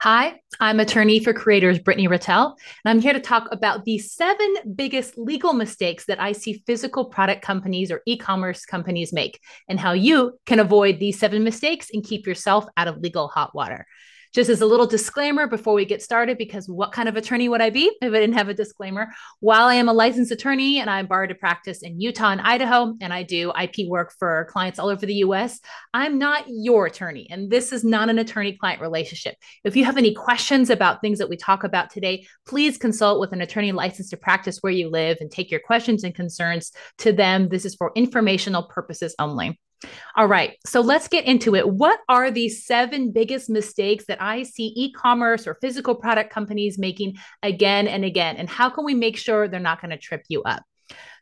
Hi, I'm attorney for creators Brittany Ratelle, and I'm here to talk about the seven biggest legal mistakes that I see physical product companies or e commerce companies make, and how you can avoid these seven mistakes and keep yourself out of legal hot water. Just as a little disclaimer before we get started, because what kind of attorney would I be if I didn't have a disclaimer? While I am a licensed attorney and I'm barred to practice in Utah and Idaho, and I do IP work for clients all over the US, I'm not your attorney. And this is not an attorney client relationship. If you have any questions about things that we talk about today, please consult with an attorney licensed to practice where you live and take your questions and concerns to them. This is for informational purposes only. All right, so let's get into it. What are the seven biggest mistakes that I see e commerce or physical product companies making again and again? And how can we make sure they're not going to trip you up?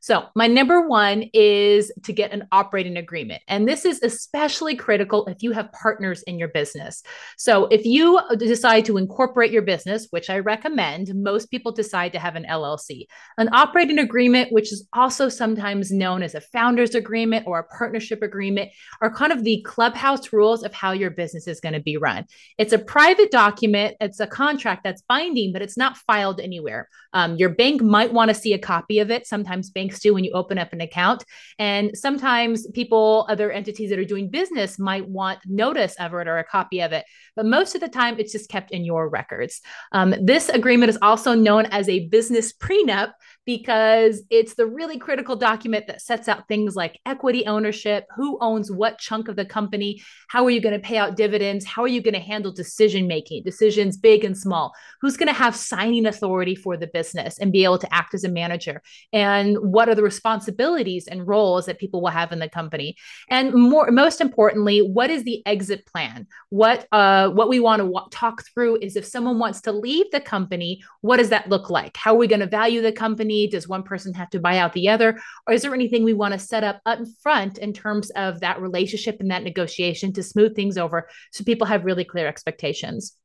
So, my number one is to get an operating agreement. And this is especially critical if you have partners in your business. So, if you decide to incorporate your business, which I recommend, most people decide to have an LLC. An operating agreement, which is also sometimes known as a founder's agreement or a partnership agreement, are kind of the clubhouse rules of how your business is going to be run. It's a private document, it's a contract that's binding, but it's not filed anywhere. Um, your bank might want to see a copy of it. Sometimes banks banks do when you open up an account. And sometimes people, other entities that are doing business might want notice of it or a copy of it. But most of the time, it's just kept in your records. Um, this agreement is also known as a business prenup because it's the really critical document that sets out things like equity ownership, who owns what chunk of the company, how are you going to pay out dividends, how are you going to handle decision making, decisions big and small, who's going to have signing authority for the business and be able to act as a manager, and what are the responsibilities and roles that people will have in the company, and more most importantly, what is the exit plan? What uh, what we want to w- talk through is if someone wants to leave the company, what does that look like? How are we going to value the company? Does one person have to buy out the other? Or is there anything we want to set up up front in terms of that relationship and that negotiation to smooth things over so people have really clear expectations?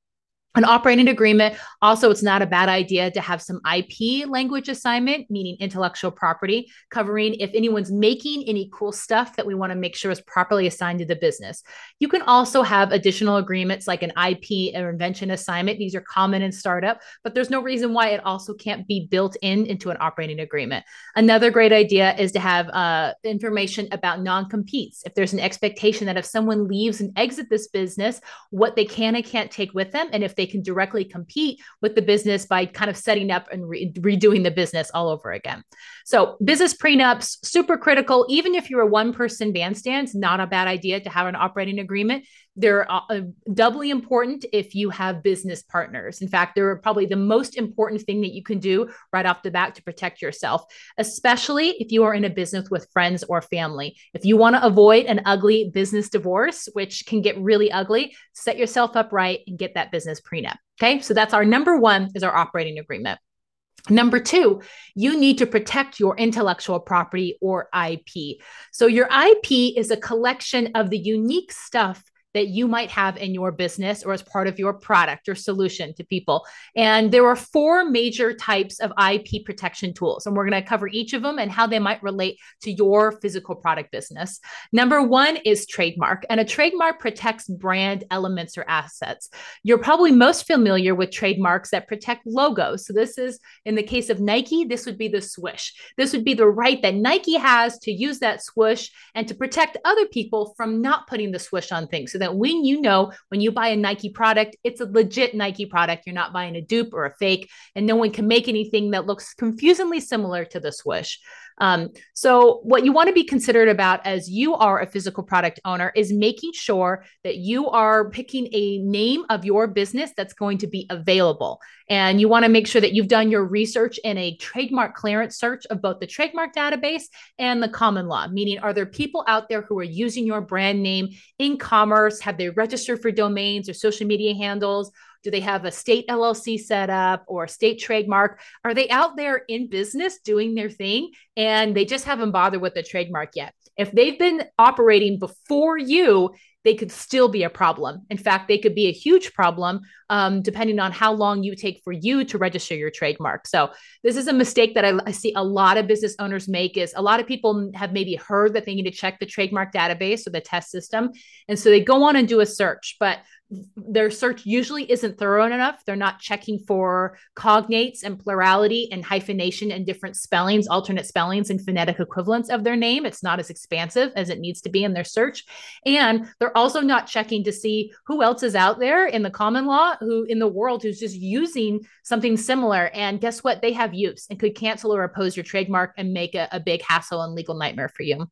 An operating agreement. Also, it's not a bad idea to have some IP language assignment, meaning intellectual property, covering if anyone's making any cool stuff that we want to make sure is properly assigned to the business. You can also have additional agreements like an IP or invention assignment. These are common in startup, but there's no reason why it also can't be built in into an operating agreement. Another great idea is to have uh, information about non competes. If there's an expectation that if someone leaves and exit this business, what they can and can't take with them, and if they they can directly compete with the business by kind of setting up and re- redoing the business all over again. So, business prenups, super critical. Even if you're a one person bandstand, it's not a bad idea to have an operating agreement. They're uh, doubly important if you have business partners. In fact, they're probably the most important thing that you can do right off the bat to protect yourself, especially if you are in a business with friends or family. If you want to avoid an ugly business divorce, which can get really ugly, set yourself up right and get that business prenup. Okay. So that's our number one is our operating agreement. Number two, you need to protect your intellectual property or IP. So, your IP is a collection of the unique stuff that you might have in your business or as part of your product or solution to people. And there are four major types of IP protection tools, and we're going to cover each of them and how they might relate to your physical product business. Number one is trademark, and a trademark protects brand elements or assets. You're probably most familiar with trademarks that protect logos. So, this is in the case of Nike, this would be the swoosh. This would be the right that Nike has to use that swoosh and to protect other people from not putting the swoosh on things. So, that when you know when you buy a Nike product, it's a legit Nike product. You're not buying a dupe or a fake, and no one can make anything that looks confusingly similar to the swoosh. Um, so, what you want to be considered about as you are a physical product owner is making sure that you are picking a name of your business that's going to be available. And you want to make sure that you've done your research in a trademark clearance search of both the trademark database and the common law, meaning, are there people out there who are using your brand name in commerce? Have they registered for domains or social media handles? Do they have a state LLC set up or a state trademark? Are they out there in business doing their thing and they just haven't bothered with the trademark yet? If they've been operating before you, they could still be a problem. In fact, they could be a huge problem um, depending on how long you take for you to register your trademark. So this is a mistake that I, I, see a lot of business owners make is a lot of people have maybe heard that they need to check the trademark database or the TESS system. And so they go on and do a search, but their search usually isn't thorough enough. They're not checking for cognates and plurality and hyphenation and different spellings, alternate spellings and phonetic equivalents of their name. It's not as expansive as it needs to be in their search. And they're also not checking to see who else is out there in the common law, who in the world who's just using something similar. And guess what? They have use and could cancel or oppose your trademark and make a, a big hassle and legal nightmare for you.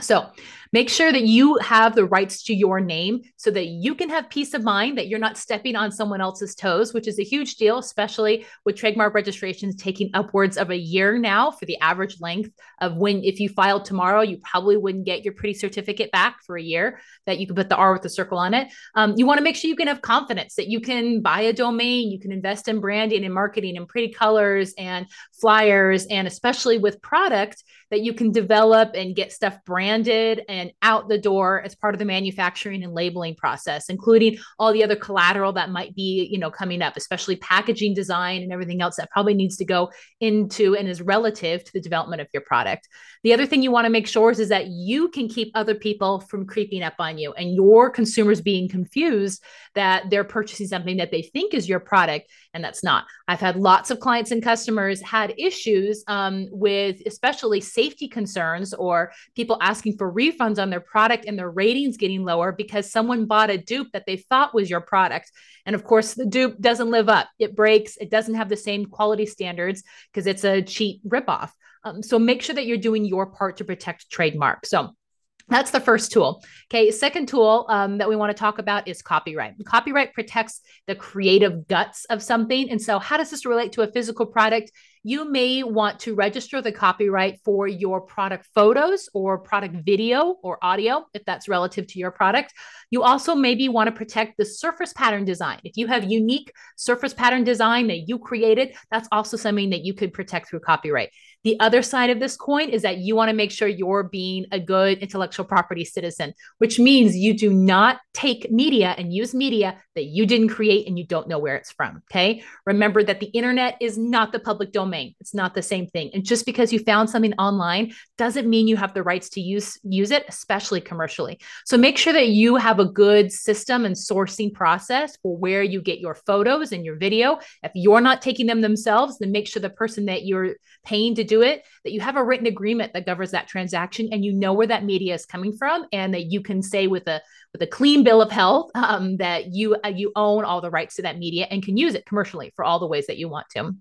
So make sure that you have the rights to your name so that you can have peace of mind that you're not stepping on someone else's toes, which is a huge deal, especially with trademark registrations taking upwards of a year now for the average length of when, if you filed tomorrow, you probably wouldn't get your pretty certificate back for a year that you can put the R with the circle on it. Um, you want to make sure you can have confidence that you can buy a domain, you can invest in branding and marketing and pretty colors and flyers, and especially with product that you can develop and get stuff branded and out the door as part of the manufacturing and labeling process, including all the other collateral that might be, you know, coming up, especially packaging design and everything else that probably needs to go into and is relative to the development of your product. The other thing you want to make sure is, is that you can keep other people from creeping up on you and your consumers being confused that they're purchasing something that they think is your product and that's not. I've had lots of clients and customers had issues um, with especially safety concerns or people asking for refunds on their product and their ratings getting lower because someone bought a dupe that they thought was your product. And of course, the dupe doesn't live up. It breaks. It doesn't have the same quality standards because it's a cheap ripoff. Um, so make sure that you're doing your part to protect trademark. So that's the first tool. Okay. Second tool um, that we want to talk about is copyright. Copyright protects the creative guts of something. And so, how does this relate to a physical product? You may want to register the copyright for your product photos or product video or audio, if that's relative to your product. You also maybe want to protect the surface pattern design. If you have unique surface pattern design that you created, that's also something that you could protect through copyright. The other side of this coin is that you want to make sure you're being a good intellectual property citizen, which means you do not take media and use media that you didn't create and you don't know where it's from. Okay. Remember that the internet is not the public domain. It's not the same thing. And just because you found something online doesn't mean you have the rights to use use it, especially commercially. So make sure that you have a good system and sourcing process for where you get your photos and your video. If you're not taking them themselves, then make sure the person that you're paying to do it, that you have a written agreement that governs that transaction and you know where that media is coming from and that you can say with a with a clean bill of health um, that you uh, you own all the rights to that media and can use it commercially for all the ways that you want to.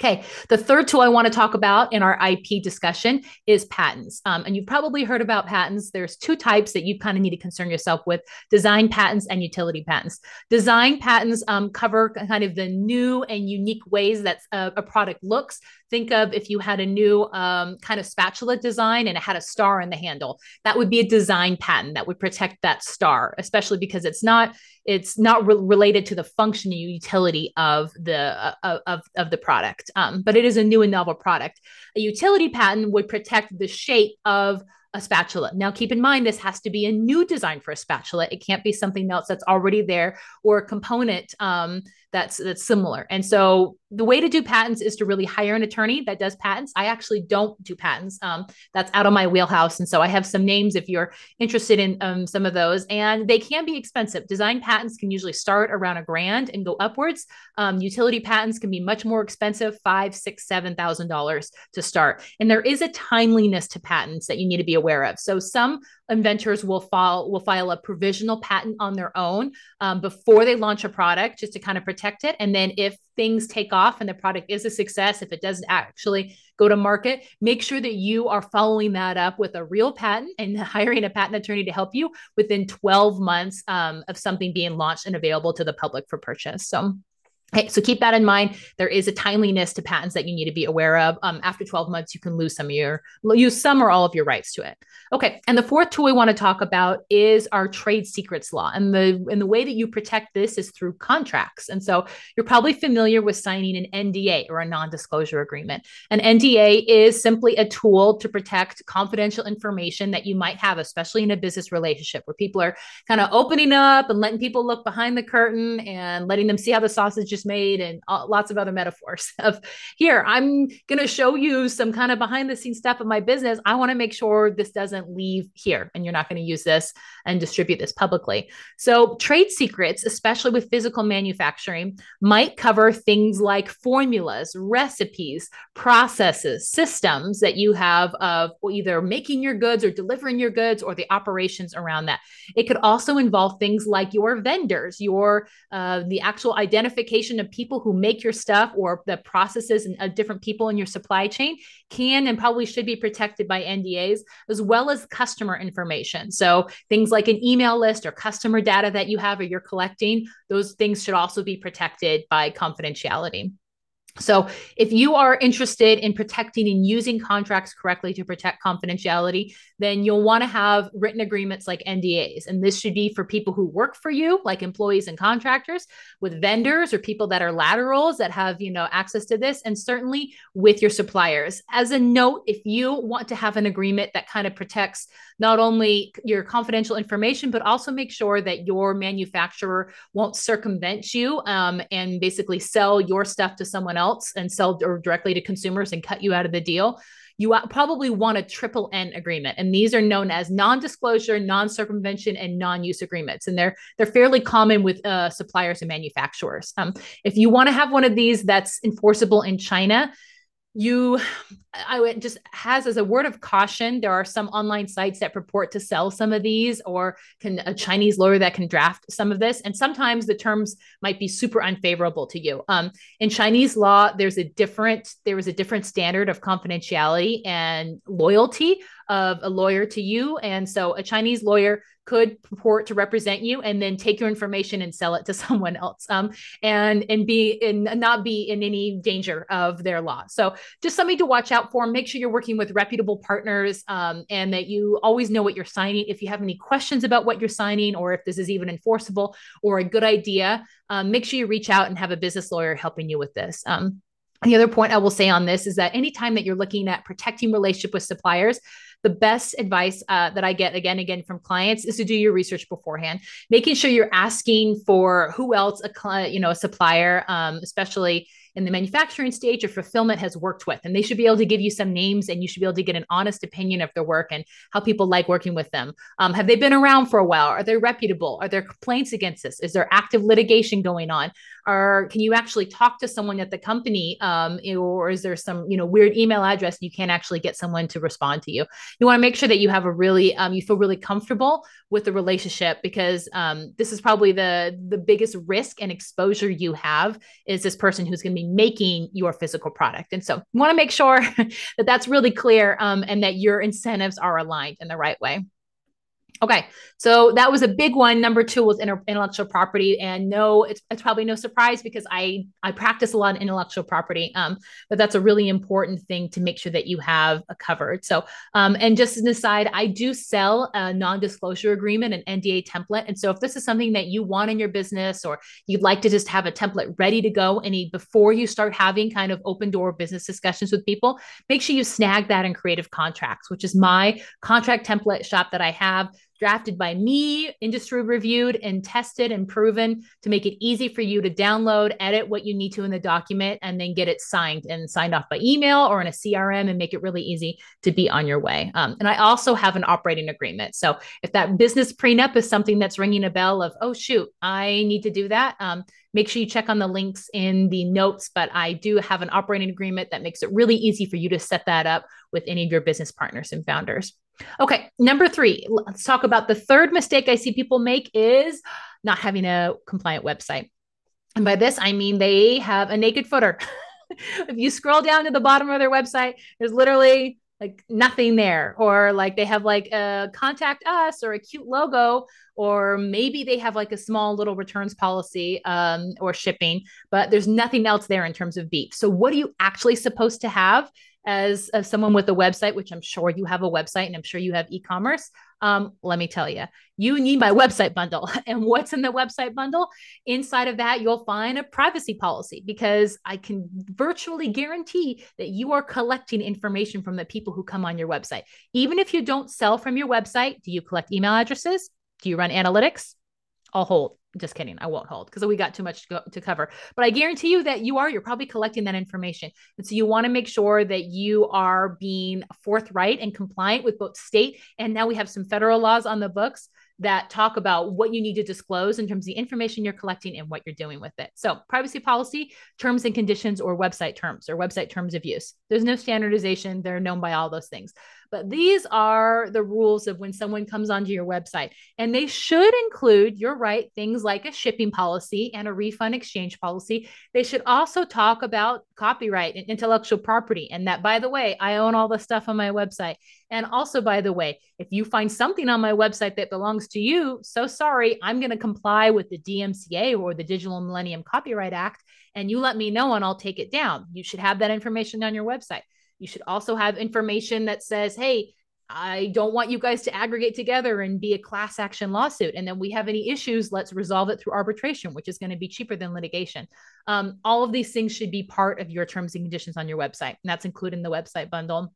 Okay, the third tool I want to talk about in our IP discussion is patents. Um, and you've probably heard about patents. There's two types that you kind of need to concern yourself with design patents and utility patents. Design patents um, cover kind of the new and unique ways that a, a product looks. Think of if you had a new um, kind of spatula design and it had a star in the handle. That would be a design patent that would protect that star, especially because it's not it's not re- related to the function and utility of the uh, of, of the product um, but it is a new and novel product. A utility patent would protect the shape of a spatula. Now, keep in mind, this has to be a new design for a spatula. It can't be something else that's already there or a component um, that's that's similar. And so the way to do patents is to really hire an attorney that does patents. I actually don't do patents. Um, that's out of my wheelhouse. And so I have some names if you're interested in um, some of those, and they can be expensive. Design patents can usually start around a grand and go upwards. Um, utility patents can be much more expensive, five, six, seven thousand dollars to start. And there is a timeliness to patents that you need to be aware of. So some inventors will file will file a provisional patent on their own um, before they launch a product, just to kind of protect it. And then if things take off and the product is a success, if it doesn't actually go to market, make sure that you are following that up with a real patent and hiring a patent attorney to help you within 12 months um, of something being launched and available to the public for purchase. So Okay, so keep that in mind. There is a timeliness to patents that you need to be aware of. Um, after 12 months, you can lose some of your use some or all of your rights to it. Okay, and the fourth tool we want to talk about is our trade secrets law, and the and the way that you protect this is through contracts. And so you're probably familiar with signing an NDA or a non-disclosure agreement. An NDA is simply a tool to protect confidential information that you might have, especially in a business relationship where people are kind of opening up and letting people look behind the curtain and letting them see how the sausage is made and lots of other metaphors of here i'm going to show you some kind of behind the scenes stuff of my business. I want to make sure this doesn't leave here and you're not going to use this and distribute this publicly. So trade secrets especially with physical manufacturing might cover things like formulas recipes processes systems that you have of either making your goods or delivering your goods or the operations around that. It could also involve things like your vendors your uh, the actual identification of people who make your stuff or the processes and uh, different people in your supply chain can and probably should be protected by NDAs, as well as customer information. So things like an email list or customer data that you have or you're collecting, those things should also be protected by confidentiality. So, if you are interested in protecting and using contracts correctly to protect confidentiality, then you'll want to have written agreements like NDAs. And this should be for people who work for you, like employees and contractors, with vendors or people that are laterals that have, you know, access to this, and certainly with your suppliers. As a note, if you want to have an agreement that kind of protects not only your confidential information, but also make sure that your manufacturer won't circumvent you um, and basically sell your stuff to someone else and sell directly to consumers and cut you out of the deal you probably want a triple N agreement. And these are known as non-disclosure, non-circumvention, and non-use agreements. And they're they're fairly common with uh, suppliers and manufacturers. Um, if you want to have one of these that's enforceable in China, you i would just has as a word of caution there are some online sites that purport to sell some of these or can a chinese lawyer that can draft some of this. And sometimes the terms might be super unfavorable to you. Um, in chinese law there's a different there is a different standard of confidentiality and loyalty of a lawyer to you. And so a chinese lawyer could purport to represent you and then take your information and sell it to someone else um, and and be in not be in any danger of their law. So just something to watch out for. Make sure you're working with reputable partners um, and that you always know what you're signing. If you have any questions about what you're signing or if this is even enforceable or a good idea um, make sure you reach out and have a business lawyer helping you with this. Um, the other point I will say on this is that anytime that you're looking at protecting relationship with suppliers, the best advice uh, that I get again again from clients is to do your research beforehand, making sure you're asking for who else a client, you know, a supplier, um, especially in the manufacturing stage or fulfillment has worked with. And they should be able to give you some names and you should be able to get an honest opinion of their work and how people like working with them. Um, have they been around for a while? Are they reputable? Are there complaints against this? Is there active litigation going on? Or can you actually talk to someone at the company? Um, or is there some, you know, weird email address and you can't actually get someone to respond to you? You want to make sure that you have a really, um, you feel really comfortable with the relationship because um, this is probably the the biggest risk and exposure you have is this person who's going to be making your physical product. And so you want to make sure that that's really clear um, and that your incentives are aligned in the right way Okay, so that was a big one. Number two was intellectual property, and no, it's, it's probably no surprise because I I practice a lot in intellectual property, um, but that's a really important thing to make sure that you have covered. So, um, and just as an aside, I do sell a non-disclosure agreement, an NDA template, and so if this is something that you want in your business, or you'd like to just have a template ready to go, any before you start having kind of open door business discussions with people, make sure you snag that in Creative Contracts, which is my contract template shop that I have drafted by me, industry reviewed and tested and proven to make it easy for you to download, edit what you need to in the document, and then get it signed and signed off by email or in a CRM and make it really easy to be on your way. Um, and I also have an operating agreement. So if that business prenup is something that's ringing a bell of, oh, shoot, I need to do that. Um, make sure you check on the links in the notes. But I do have an operating agreement that makes it really easy for you to set that up with any of your business partners and founders. Okay, number three, let's talk about the third mistake I see people make is not having a compliant website. And by this, I mean they have a naked footer. if you scroll down to the bottom of their website, there's literally like nothing there or like they have like a contact us or a cute logo or maybe they have like a small little returns policy um, or shipping but there's nothing else there in terms of beef so what are you actually supposed to have as, as someone with a website which i'm sure you have a website and i'm sure you have e-commerce um, let me tell you, you need my website bundle. And what's in the website bundle? Inside of that, you'll find a privacy policy because I can virtually guarantee that you are collecting information from the people who come on your website. Even if you don't sell from your website, do you collect email addresses? Do you run analytics? I'll hold. Just kidding. I won't hold because we got too much to, go, to cover. But I guarantee you that you are, you're probably collecting that information. And so you want to make sure that you are being forthright and compliant with both state and now we have some federal laws on the books that talk about what you need to disclose in terms of the information you're collecting and what you're doing with it. So, privacy policy, terms and conditions, or website terms or website terms of use. There's no standardization, they're known by all those things. But these are the rules of when someone comes onto your website. And they should include, you're right, things like a shipping policy and a refund exchange policy. They should also talk about copyright and intellectual property. And that, by the way, I own all the stuff on my website. And also, by the way, if you find something on my website that belongs to you, so sorry, I'm going to comply with the DMCA or the Digital Millennium Copyright Act. And you let me know and I'll take it down. You should have that information on your website. You should also have information that says, hey, I don't want you guys to aggregate together and be a class action lawsuit. And then we have any issues, let's resolve it through arbitration, which is going to be cheaper than litigation. Um, all of these things should be part of your terms and conditions on your website. And that's included in the website bundle.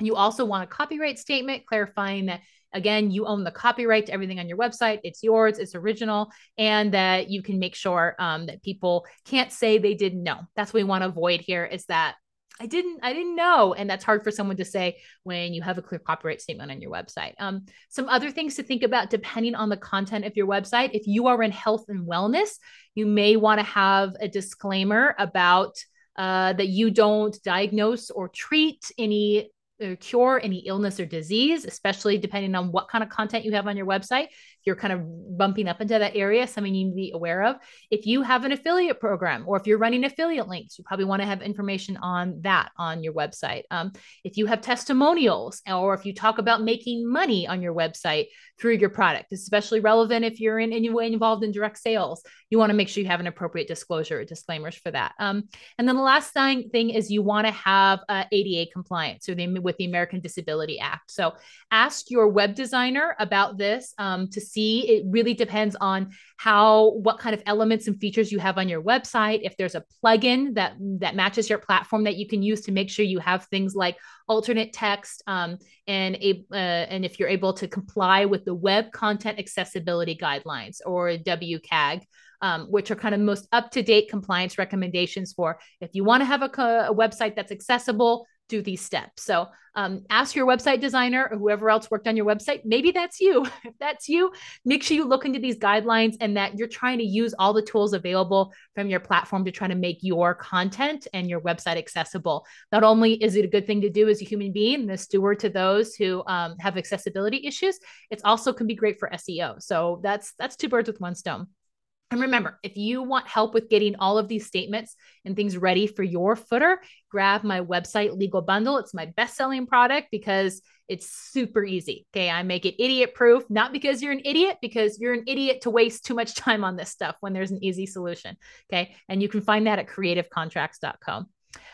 You also want a copyright statement clarifying that again you own the copyright to everything on your website it's yours it's original and that you can make sure um, that people can't say they didn't know that's what we want to avoid here is that I didn't I didn't know and that's hard for someone to say when you have a clear copyright statement on your website. Um, some other things to think about depending on the content of your website. If you are in health and wellness, you may want to have a disclaimer about uh, that you don't diagnose or treat any or cure any illness or disease, especially depending on what kind of content you have on your website you're kind of bumping up into that area, something you need to be aware of. If you have an affiliate program or if you're running affiliate links, you probably want to have information on that on your website. Um, if you have testimonials or if you talk about making money on your website through your product, especially relevant if you're in any way involved in direct sales, you want to make sure you have an appropriate disclosure or disclaimers for that. Um, and then the last thing, thing is you want to have uh, ADA compliance with the American Disability Act. So ask your web designer about this um, to see. It really depends on how what kind of elements and features you have on your website. If there's a plugin that that matches your platform that you can use to make sure you have things like alternate text um, and a, uh, and if you're able to comply with the Web Content Accessibility Guidelines or WCAG. Um, which are kind of most up to date compliance recommendations for if you want to have a, a website that's accessible, do these steps. So um, ask your website designer or whoever else worked on your website. Maybe that's you. if that's you, make sure you look into these guidelines and that you're trying to use all the tools available from your platform to try to make your content and your website accessible. Not only is it a good thing to do as a human being the steward to those who um, have accessibility issues, it also can be great for SEO. So that's that's two birds with one stone. And remember, if you want help with getting all of these statements and things ready for your footer, grab my website legal bundle. It's my best selling product because it's super easy. Okay. I make it idiot proof, not because you're an idiot, because you're an idiot to waste too much time on this stuff when there's an easy solution. Okay. And you can find that at creativecontracts.com.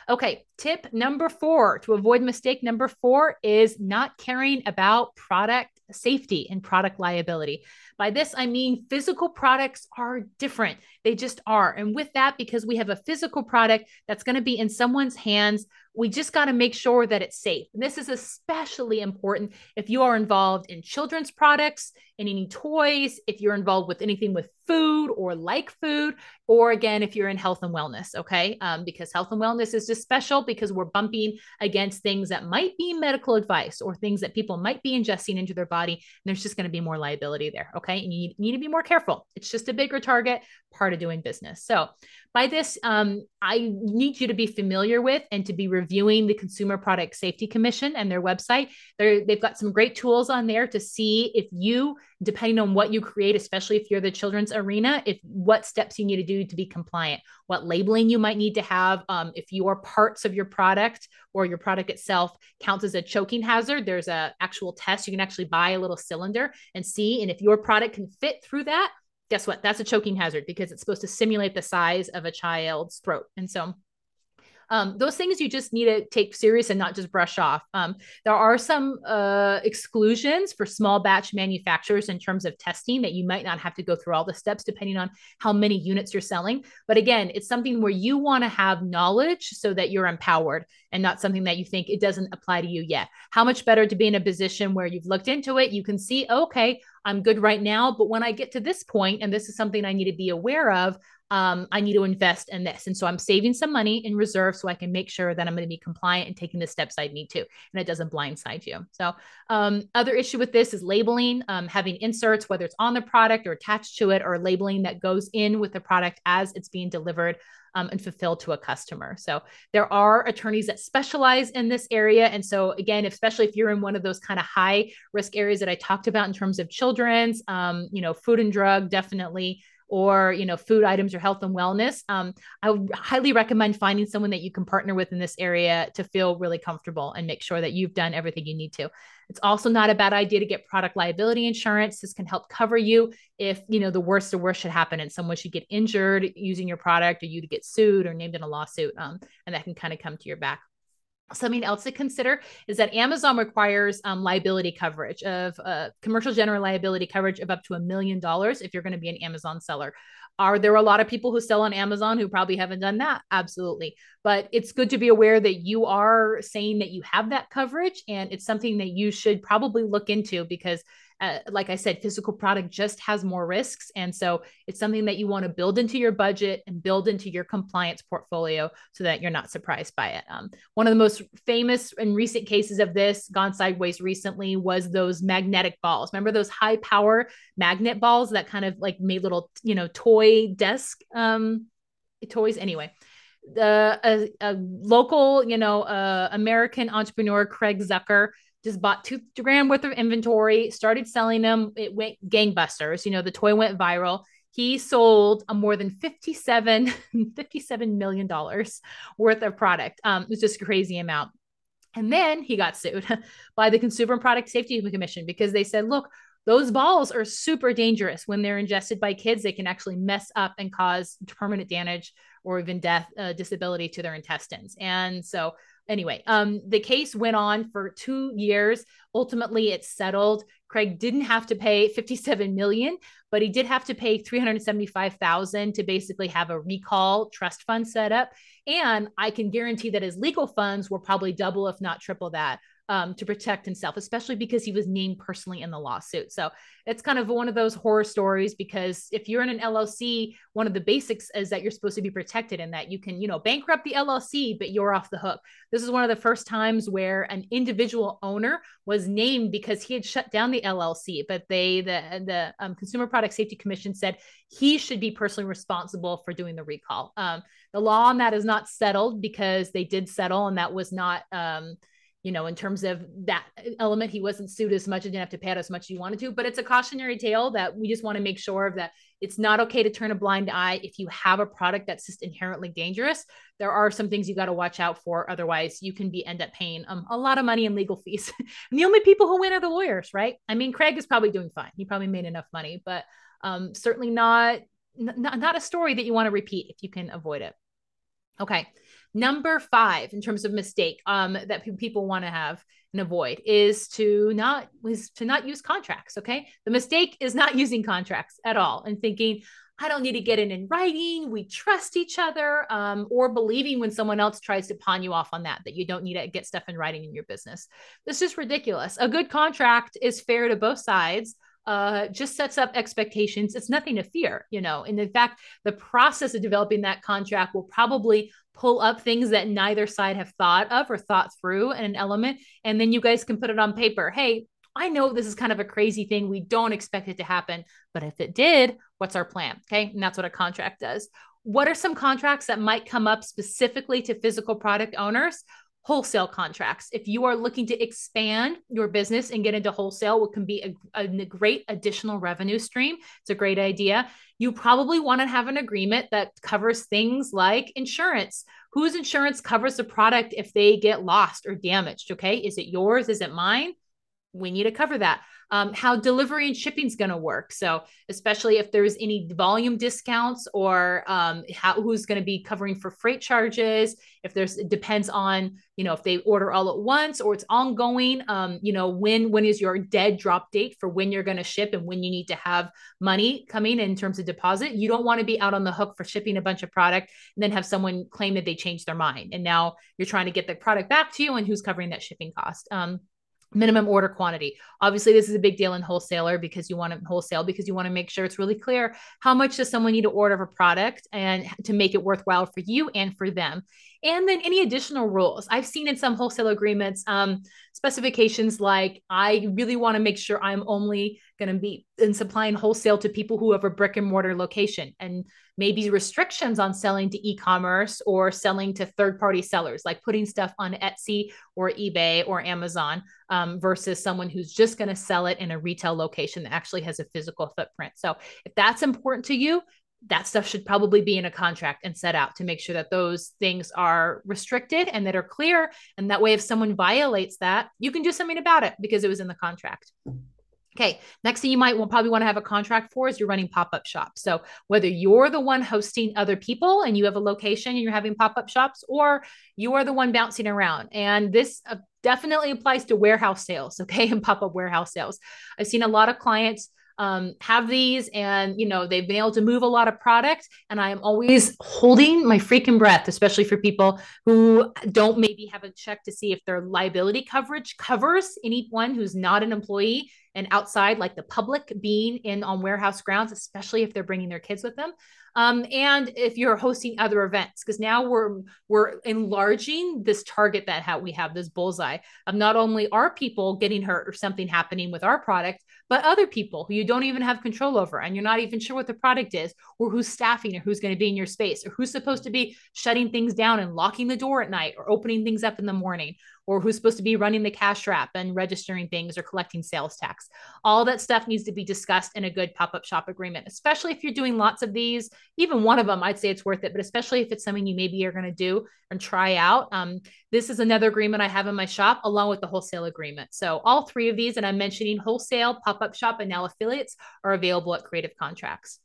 Okay, tip number four to avoid mistake number four is not caring about product safety and product liability. By this, I mean physical products are different. They just are. And with that, because we have a physical product that's going to be in someone's hands we just got to make sure that it's safe. And this is especially important if you are involved in children's products and any toys, if you're involved with anything with food or like food, or again, if you're in health and wellness, okay? Um, because health and wellness is just special because we're bumping against things that might be medical advice or things that people might be ingesting into their body. And there's just going to be more liability there, okay? And you need to be more careful. It's just a bigger target, part of doing business. So, by this, um, I need you to be familiar with and to be the Consumer Product Safety Commission and their website. They're, they've got some great tools on there to see if you, depending on what you create, especially if you're the children's arena, if what steps you need to do to be compliant, what labeling you might need to have, um, if your parts of your product or your product itself counts as a choking hazard. There's a actual test you can actually buy a little cylinder and see, and if your product can fit through that guess what? That's a choking hazard because it's supposed to simulate the size of a child's throat. And so um, those things you just need to take serious and not just brush off. Um, there are some uh, exclusions for small batch manufacturers in terms of testing that you might not have to go through all the steps depending on how many units you're selling. But again, it's something where you want to have knowledge so that you're empowered and not something that you think it doesn't apply to you yet. How much better to be in a position where you've looked into it, you can see, okay, I'm good right now. But when I get to this point, and this is something I need to be aware of, um, I need to invest in this. And so I'm saving some money in reserve so I can make sure that I'm going to be compliant and taking the steps I need to, and it doesn't blindside you. So, um, other issue with this is labeling, um, having inserts, whether it's on the product or attached to it, or labeling that goes in with the product as it's being delivered. Um, and fulfilled to a customer. So there are attorneys that specialize in this area. And so again, especially if you're in one of those kind of high risk areas that I talked about in terms of children's, um, you know, food and drug, definitely or you know food items or health and wellness um, i would highly recommend finding someone that you can partner with in this area to feel really comfortable and make sure that you've done everything you need to. It's also not a bad idea to get product liability insurance. This can help cover you if you know the worst or worst should happen and someone should get injured using your product or you to get sued or named in a lawsuit um, and that can kind of come to your back Something else to consider is that Amazon requires um, liability coverage of uh, commercial general liability coverage of up to a million dollars if you're going to be an Amazon seller. Are there a lot of people who sell on Amazon who probably haven't done that? Absolutely. But it's good to be aware that you are saying that you have that coverage and it's something that you should probably look into because uh, like I said, physical product just has more risks. And so it's something that you want to build into your budget and build into your compliance portfolio so that you're not surprised by it. Um, one of the most famous and recent cases of this gone sideways recently was those magnetic balls. Remember those high power magnet balls that kind of like made little, you know, toy desk um, toys? Anyway the a, a, local, you know, uh, American entrepreneur Craig Zucker just bought two grand worth of inventory, started selling them. It went gangbusters. You know, the toy went viral. He sold a more than 57, 57 million dollars worth of product. Um, it was just a crazy amount. And then he got sued by the Consumer Product Safety Commission because they said, look, those balls are super dangerous when they're ingested by kids. They can actually mess up and cause permanent damage or even death, uh, disability to their intestines. And so anyway, um, the case went on for two years. Ultimately, it settled. Craig didn't have to pay 57 million, but he did have to pay 375,000 to basically have a recall trust fund set up. And I can guarantee that his legal funds were probably double, if not triple that um, to protect himself, especially because he was named personally in the lawsuit. So it's kind of one of those horror stories because if you're in an LLC, one of the basics is that you're supposed to be protected and that you can, you know, bankrupt the LLC, but you're off the hook. This is one of the first times where an individual owner was named because he had shut down the LLC, but they, the the um, Consumer Product Safety Commission said he should be personally responsible for doing the recall. Um, the law on that is not settled because they did settle, and that was not. Um, you know, in terms of that element, he wasn't sued as much and didn't have to pay out as much as he wanted to. But it's a cautionary tale that we just want to make sure that it's not okay to turn a blind eye if you have a product that's just inherently dangerous. There are some things you got to watch out for. Otherwise, you can be end up paying um, a lot of money in legal fees. and the only people who win are the lawyers, right? I mean, Craig is probably doing fine. He probably made enough money, but um, certainly not, not not a story that you want to repeat if you can avoid it. Okay. Number five, in terms of mistake um, that people want to have and avoid, is to not is to not use contracts. Okay, the mistake is not using contracts at all and thinking I don't need to get it in writing. We trust each other, um, or believing when someone else tries to pawn you off on that that you don't need to get stuff in writing in your business. This is ridiculous. A good contract is fair to both sides uh, just sets up expectations. It's nothing to fear, you know. And in fact, the process of developing that contract will probably pull up things that neither side have thought of or thought through in an element. And then you guys can put it on paper. Hey, I know this is kind of a crazy thing. We don't expect it to happen, but if it did, what's our plan? Okay. And that's what a contract does. What are some contracts that might come up specifically to physical product owners? Wholesale contracts. If you are looking to expand your business and get into wholesale, what can be a, a great additional revenue stream, it's a great idea. You probably want to have an agreement that covers things like insurance. Whose insurance covers the product if they get lost or damaged? Okay. Is it yours? Is it mine? We need to cover that um, how delivery and shipping is going to work. So, especially if there's any volume discounts or um, how, who's going to be covering for freight charges, if there's it depends on you know if they order all at once or it's ongoing. Um, you know when when is your dead drop date for when you're going to ship and when you need to have money coming in terms of deposit. You don't want to be out on the hook for shipping a bunch of product and then have someone claim that they changed their mind and now you're trying to get the product back to you and who's covering that shipping cost. Um, minimum order quantity. Obviously, this is a big deal in wholesaler because you want to wholesale because you want to make sure it's really clear how much does someone need to order of a product and to make it worthwhile for you and for them. And then any additional rules. I've seen in some wholesale agreements um, specifications like I really want to make sure I'm only going to be in supplying wholesale to people who have a brick and mortar location and maybe restrictions on selling to e-commerce or selling to third-party sellers like putting stuff on etsy or ebay or amazon um, versus someone who's just going to sell it in a retail location that actually has a physical footprint so if that's important to you that stuff should probably be in a contract and set out to make sure that those things are restricted and that are clear and that way if someone violates that you can do something about it because it was in the contract Okay, next thing you might will probably want to have a contract for is you're running pop-up shops. So whether you're the one hosting other people and you have a location and you're having pop-up shops, or you are the one bouncing around. And this uh, definitely applies to warehouse sales, okay, and pop-up warehouse sales. I've seen a lot of clients um, have these and you know they've been able to move a lot of product. And i'm always holding my freaking breath especially for people who don't maybe have a check to see if their liability coverage covers anyone who's not an employee and outside, like the public being in on warehouse grounds, especially if they're bringing their kids with them. Um, and if you're hosting other events, because now we're we're enlarging this target that how we have this bullseye of not only our people getting hurt or something happening with our product, but other people who you don't even have control over, and you're not even sure what the product is, or who's staffing, or who's going to be in your space, or who's supposed to be shutting things down and locking the door at night, or opening things up in the morning, or who's supposed to be running the cash wrap and registering things or collecting sales tax. All that stuff needs to be discussed in a good pop up shop agreement, especially if you're doing lots of these. Even one of them, I'd say it's worth it, but especially if it's something you maybe are going to do and try out. Um, this is another agreement I have in my shop along with the wholesale agreement. So all three of these, and I'm mentioning wholesale, pop up shop, and now affiliates are available at Creative Contracts.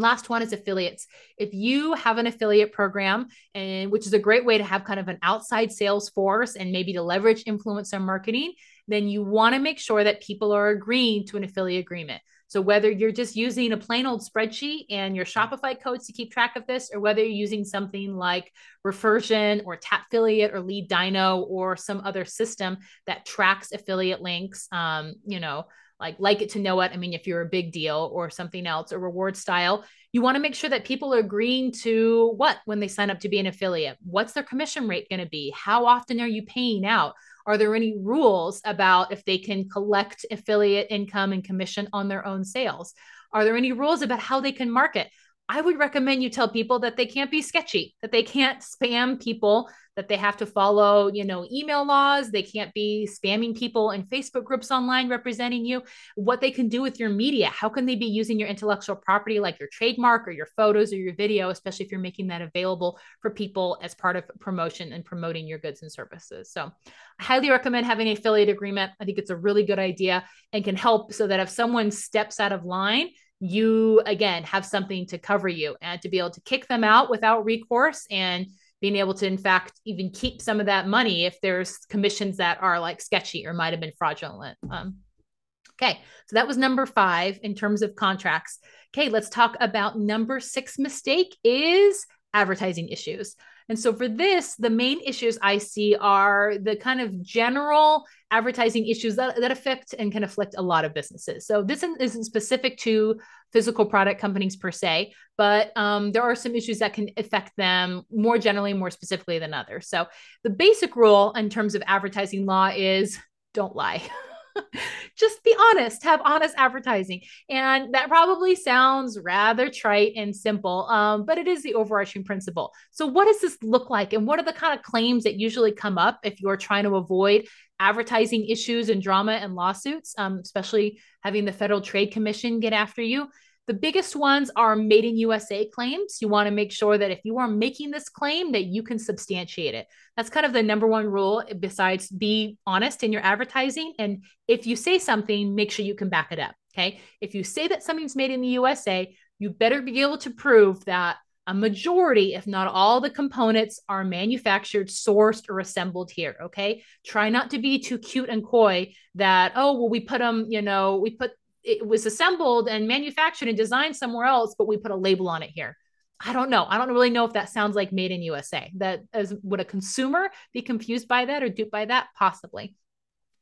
Last one is affiliates. If you have an affiliate program, and which is a great way to have kind of an outside sales force and maybe to leverage influencer marketing, then you want to make sure that people are agreeing to an affiliate agreement. So whether you're just using a plain old spreadsheet and your Shopify codes to keep track of this, or whether you're using something like Refersion or Tapfiliate or LeadDyno or some other system that tracks affiliate links, um, you know, like like it to know it. I mean, if you're a big deal or something else, a reward style, you want to make sure that people are agreeing to what when they sign up to be an affiliate. What's their commission rate going to be? How often are you paying out? Are there any rules about if they can collect affiliate income and commission on their own sales? Are there any rules about how they can market? I would recommend you tell people that they can't be sketchy, that they can't spam people, that they have to follow, you know, email laws, they can't be spamming people in Facebook groups online representing you, what they can do with your media, how can they be using your intellectual property like your trademark or your photos or your video, especially if you're making that available for people as part of promotion and promoting your goods and services. So, I highly recommend having an affiliate agreement. I think it's a really good idea and can help so that if someone steps out of line, you again have something to cover you and to be able to kick them out without recourse and being able to in fact even keep some of that money if there's commissions that are like sketchy or might have been fraudulent. Um, okay so that was number five in terms of contracts. Okay let's talk about number six mistake is advertising issues and so for this, the main issues I see are the kind of general advertising issues that, that affect and can afflict a lot of businesses. So this isn't specific to physical product companies per se, but um, there are some issues that can affect them more generally, more specifically than others. So the basic rule in terms of advertising law is don't lie. just be honest, have honest advertising. And that probably sounds rather trite and simple, um, but it is the overarching principle. So, what does this look like? And what are the kind of claims that usually come up if you're trying to avoid advertising issues and drama and lawsuits, um, especially having the Federal Trade Commission get after you? The biggest ones are made in USA claims. You want to make sure that if you are making this claim that you can substantiate it. That's kind of the number one rule besides be honest in your advertising and if you say something, make sure you can back it up, okay? If you say that something's made in the USA, you better be able to prove that a majority, if not all the components are manufactured, sourced, or assembled here. Okay. Try not to be too cute and coy that, oh, well, we put them, you know, we put it was assembled and manufactured and designed somewhere else, but we put a label on it here. I don't know. I don't really know if that sounds like made in USA. That as would a consumer be confused by that or duped by that? Possibly.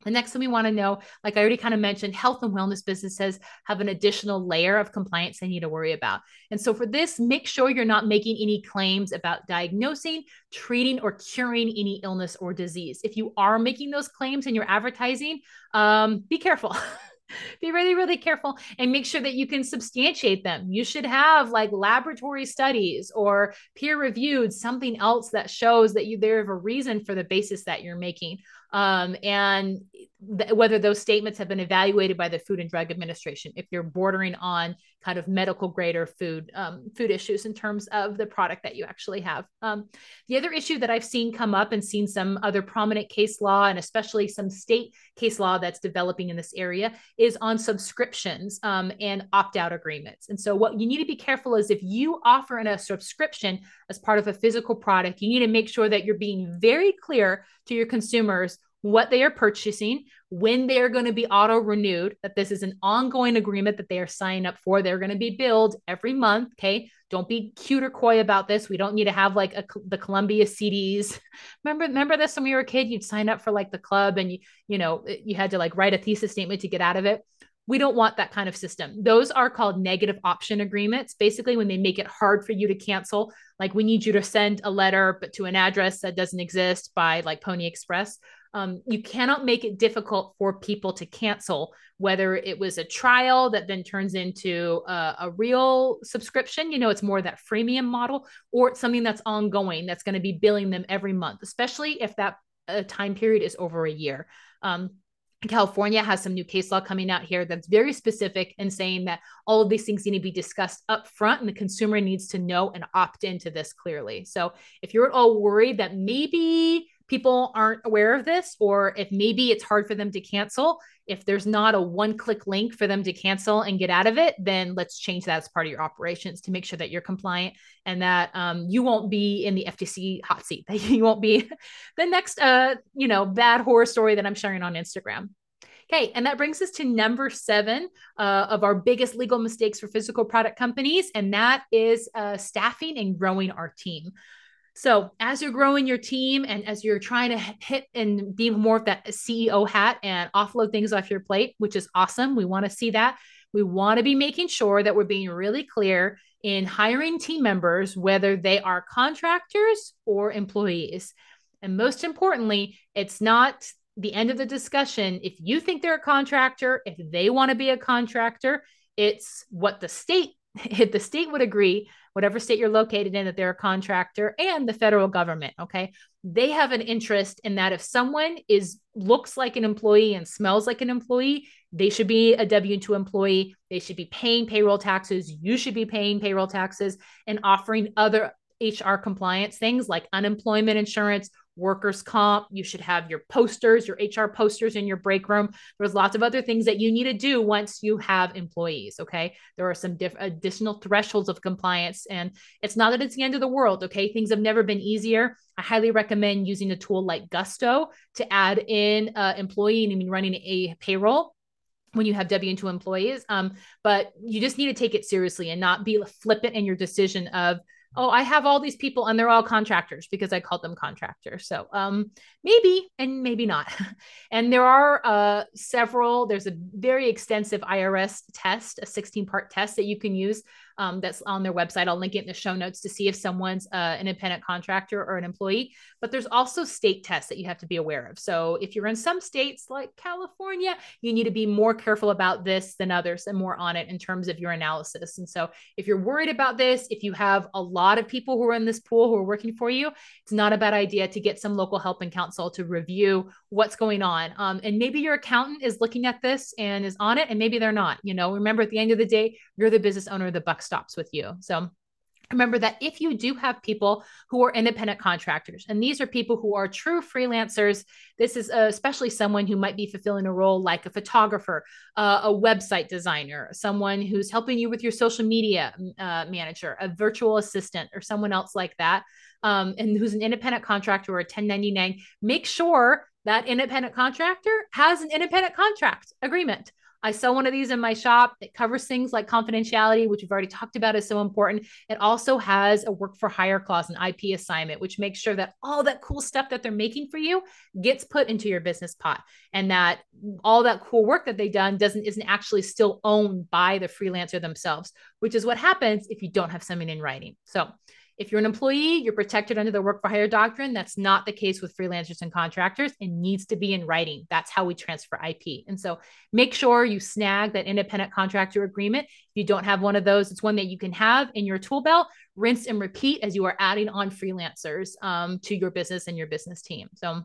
The next thing we want to know, like I already kind of mentioned, health and wellness businesses have an additional layer of compliance they need to worry about. And so for this, make sure you're not making any claims about diagnosing, treating, or curing any illness or disease. If you are making those claims in your advertising, um, be careful. be really really careful and make sure that you can substantiate them. You should have like laboratory studies or peer reviewed something else that shows that you there have a reason for the basis that you're making. Um, and th- whether those statements have been evaluated by the Food and Drug Administration, if you're bordering on kind of medical grade or food um, food issues in terms of the product that you actually have. Um, the other issue that I've seen come up and seen some other prominent case law and especially some state case law that's developing in this area is on subscriptions um, and opt out agreements. And so, what you need to be careful is if you offer in a subscription as part of a physical product, you need to make sure that you're being very clear to your consumers what they are purchasing, when they are going to be auto renewed, that this is an ongoing agreement that they are signing up for. They're going to be billed every month. Okay. Don't be cute or coy about this. We don't need to have like a, the Columbia CDs. remember, remember this when we were a kid, you'd sign up for like the club and you, you know, you had to like write a thesis statement to get out of it. We don't want that kind of system. Those are called negative option agreements. Basically, when they make it hard for you to cancel, like we need you to send a letter, but to an address that doesn't exist by like Pony Express um, you cannot make it difficult for people to cancel, whether it was a trial that then turns into a, a real subscription, you know, it's more that freemium model, or it's something that's ongoing that's going to be billing them every month, especially if that uh, time period is over a year. Um, California has some new case law coming out here that's very specific and saying that all of these things need to be discussed up front and the consumer needs to know and opt into this clearly. So if you're at all worried that maybe people aren't aware of this, or if maybe it's hard for them to cancel, if there's not a one click link for them to cancel and get out of it, then let's change that as part of your operations to make sure that you're compliant and that um, you won't be in the FTC hot seat, that you won't be the next, uh, you know, bad horror story that I'm sharing on Instagram. Okay, and that brings us to number seven uh, of our biggest legal mistakes for physical product companies, and that is uh, staffing and growing our team. So, as you're growing your team and as you're trying to hit and be more of that CEO hat and offload things off your plate, which is awesome, we want to see that. We want to be making sure that we're being really clear in hiring team members, whether they are contractors or employees. And most importantly, it's not the end of the discussion. If you think they're a contractor, if they want to be a contractor, it's what the state if the state would agree, whatever state you're located in, that they're a contractor and the federal government, okay, they have an interest in that if someone is looks like an employee and smells like an employee, they should be a W 2 employee. They should be paying payroll taxes. You should be paying payroll taxes and offering other HR compliance things like unemployment insurance, workers' comp. You should have your posters, your HR posters in your break room. There's lots of other things that you need to do once you have employees. Okay. There are some diff- additional thresholds of compliance, and it's not that it's the end of the world. Okay. Things have never been easier. I highly recommend using a tool like Gusto to add in uh, employee and running a payroll when you have W 2 employees. Um, but you just need to take it seriously and not be flippant in your decision of, oh, I have all these people and they're all contractors because I called them contractors. So um, maybe and maybe not. and there are uh, several, there's a very extensive IRS test, a 16 part test that you can use um, that's on their website. I'll link it in the show notes to see if someone's uh, an independent contractor or an employee. But there's also state tests that you have to be aware of. So if you're in some states like California, you need to be more careful about this than others and more on it in terms of your analysis. And so if you're worried about this, if you have a lot of people who are in this pool who are working for you, it's not a bad idea to get some local help and counsel to review what's going on. Um, and maybe your accountant is looking at this and is on it, and maybe they're not. You know, remember at the end of the day, you're the business owner, the buck stops with you. So remember that if you do have people who are independent contractors and these are people who are true freelancers this is uh, especially someone who might be fulfilling a role like a photographer uh, a website designer someone who's helping you with your social media uh, manager a virtual assistant or someone else like that um, and who's an independent contractor or a 1099 make sure that independent contractor has an independent contract agreement I sell one of these in my shop. It covers things like confidentiality, which we've already talked about is so important. It also has a work for hire clause, an IP assignment, which makes sure that all that cool stuff that they're making for you gets put into your business pot and that all that cool work that they've done doesn't isn't actually still owned by the freelancer themselves, which is what happens if you don't have something in writing. So if you're an employee, you're protected under the work for hire doctrine. That's not the case with freelancers and contractors. It needs to be in writing. That's how we transfer IP. And so make sure you snag that independent contractor agreement. If you don't have one of those, it's one that you can have in your tool belt, rinse and repeat as you are adding on freelancers um, to your business and your business team. So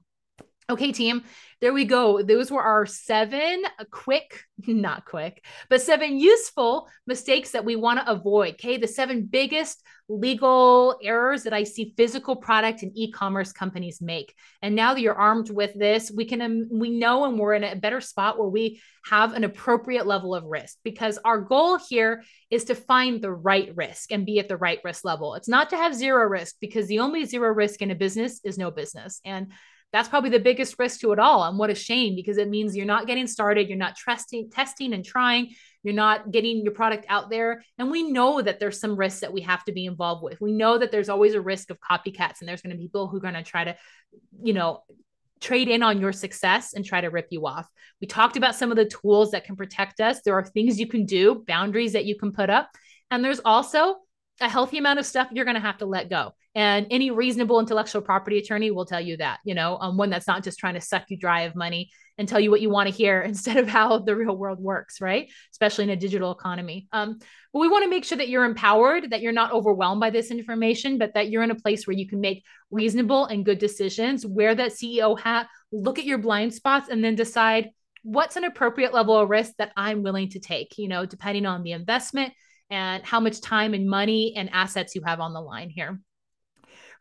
Okay, team, there we go. Those were our seven quick, not quick, but seven useful mistakes that we want to avoid. Okay, the seven biggest legal errors that I see physical product and e-commerce companies make. And now that you're armed with this, we can um, we know and we're in a better spot where we have an appropriate level of risk because our goal here is to find the right risk and be at the right risk level. It's not to have zero risk because the only zero risk in a business is no business. And that's probably the biggest risk to it all. And what a shame because it means you're not getting started, you're not trusting, testing and trying, you're not getting your product out there. And we know that there's some risks that we have to be involved with. We know that there's always a risk of copycats and there's going to be people who are going to try to, you know, trade in on your success and try to rip you off. We talked about some of the tools that can protect us. There are things you can do, boundaries that you can put up. And there's also a healthy amount of stuff you're going to have to let go. And any reasonable intellectual property attorney will tell you that, you know, um, one that's not just trying to suck you dry of money and tell you what you want to hear instead of how the real world works, right? Especially in a digital economy. Um, but we want to make sure that you're empowered, that you're not overwhelmed by this information, but that you're in a place where you can make reasonable and good decisions, wear that CEO hat, look at your blind spots, and then decide what's an appropriate level of risk that I'm willing to take, you know, depending on the investment and how much time and money and assets you have on the line here.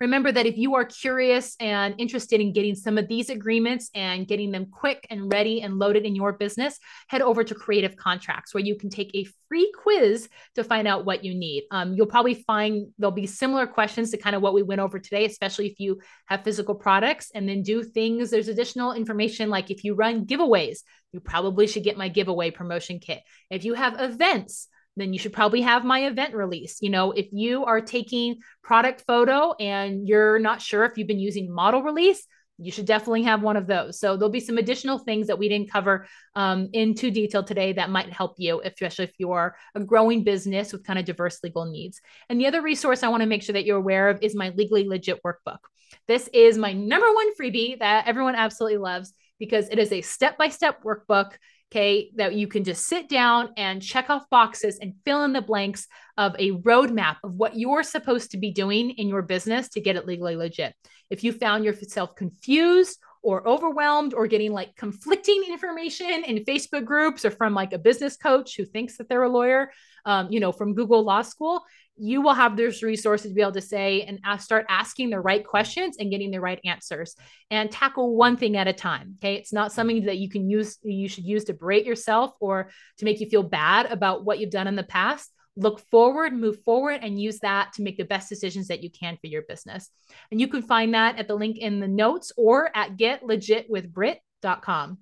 Remember that if you are curious and interested in getting some of these agreements and getting them quick and ready and loaded in your business, head over to Creative Contracts where you can take a free quiz to find out what you need. Um, you'll probably find there'll be similar questions to kind of what we went over today, especially if you have physical products and then do things. There's additional information like if you run giveaways, you probably should get my giveaway promotion kit. If you have events, then you should probably have my event release. You know, if you are taking product photo and you're not sure if you've been using model release, you should definitely have one of those. So there'll be some additional things that we didn't cover um, in too detail today that might help you, especially if you're a growing business with kind of diverse legal needs. And the other resource I want to make sure that you're aware of is my Legally Legit workbook. This is my number one freebie that everyone absolutely loves because it is a step by step workbook okay, that you can just sit down and check off boxes and fill in the blanks of a roadmap of what you're supposed to be doing in your business to get it legally legit. If you found yourself confused or overwhelmed or getting like conflicting information in Facebook groups or from like a business coach who thinks that they're a lawyer, um, you know, from Google Law School, you will have those resources to be able to say and start asking the right questions and getting the right answers and tackle one thing at a time. Okay. It's not something that you can use, you should use to berate yourself or to make you feel bad about what you've done in the past. Look forward, move forward, and use that to make the best decisions that you can for your business. And you can find that at the link in the notes or at getlegitwithbrit.com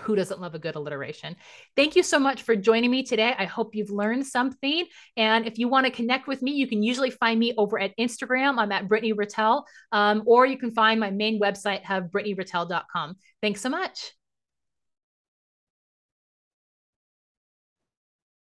who doesn't love a good alliteration? Thank you so much for joining me today. I hope you've learned something. And if you want to connect with me, you can usually find me over at Instagram. I'm at Brittany Ratelle, um, or you can find my main website, have brittanyratelle.com. Thanks so much.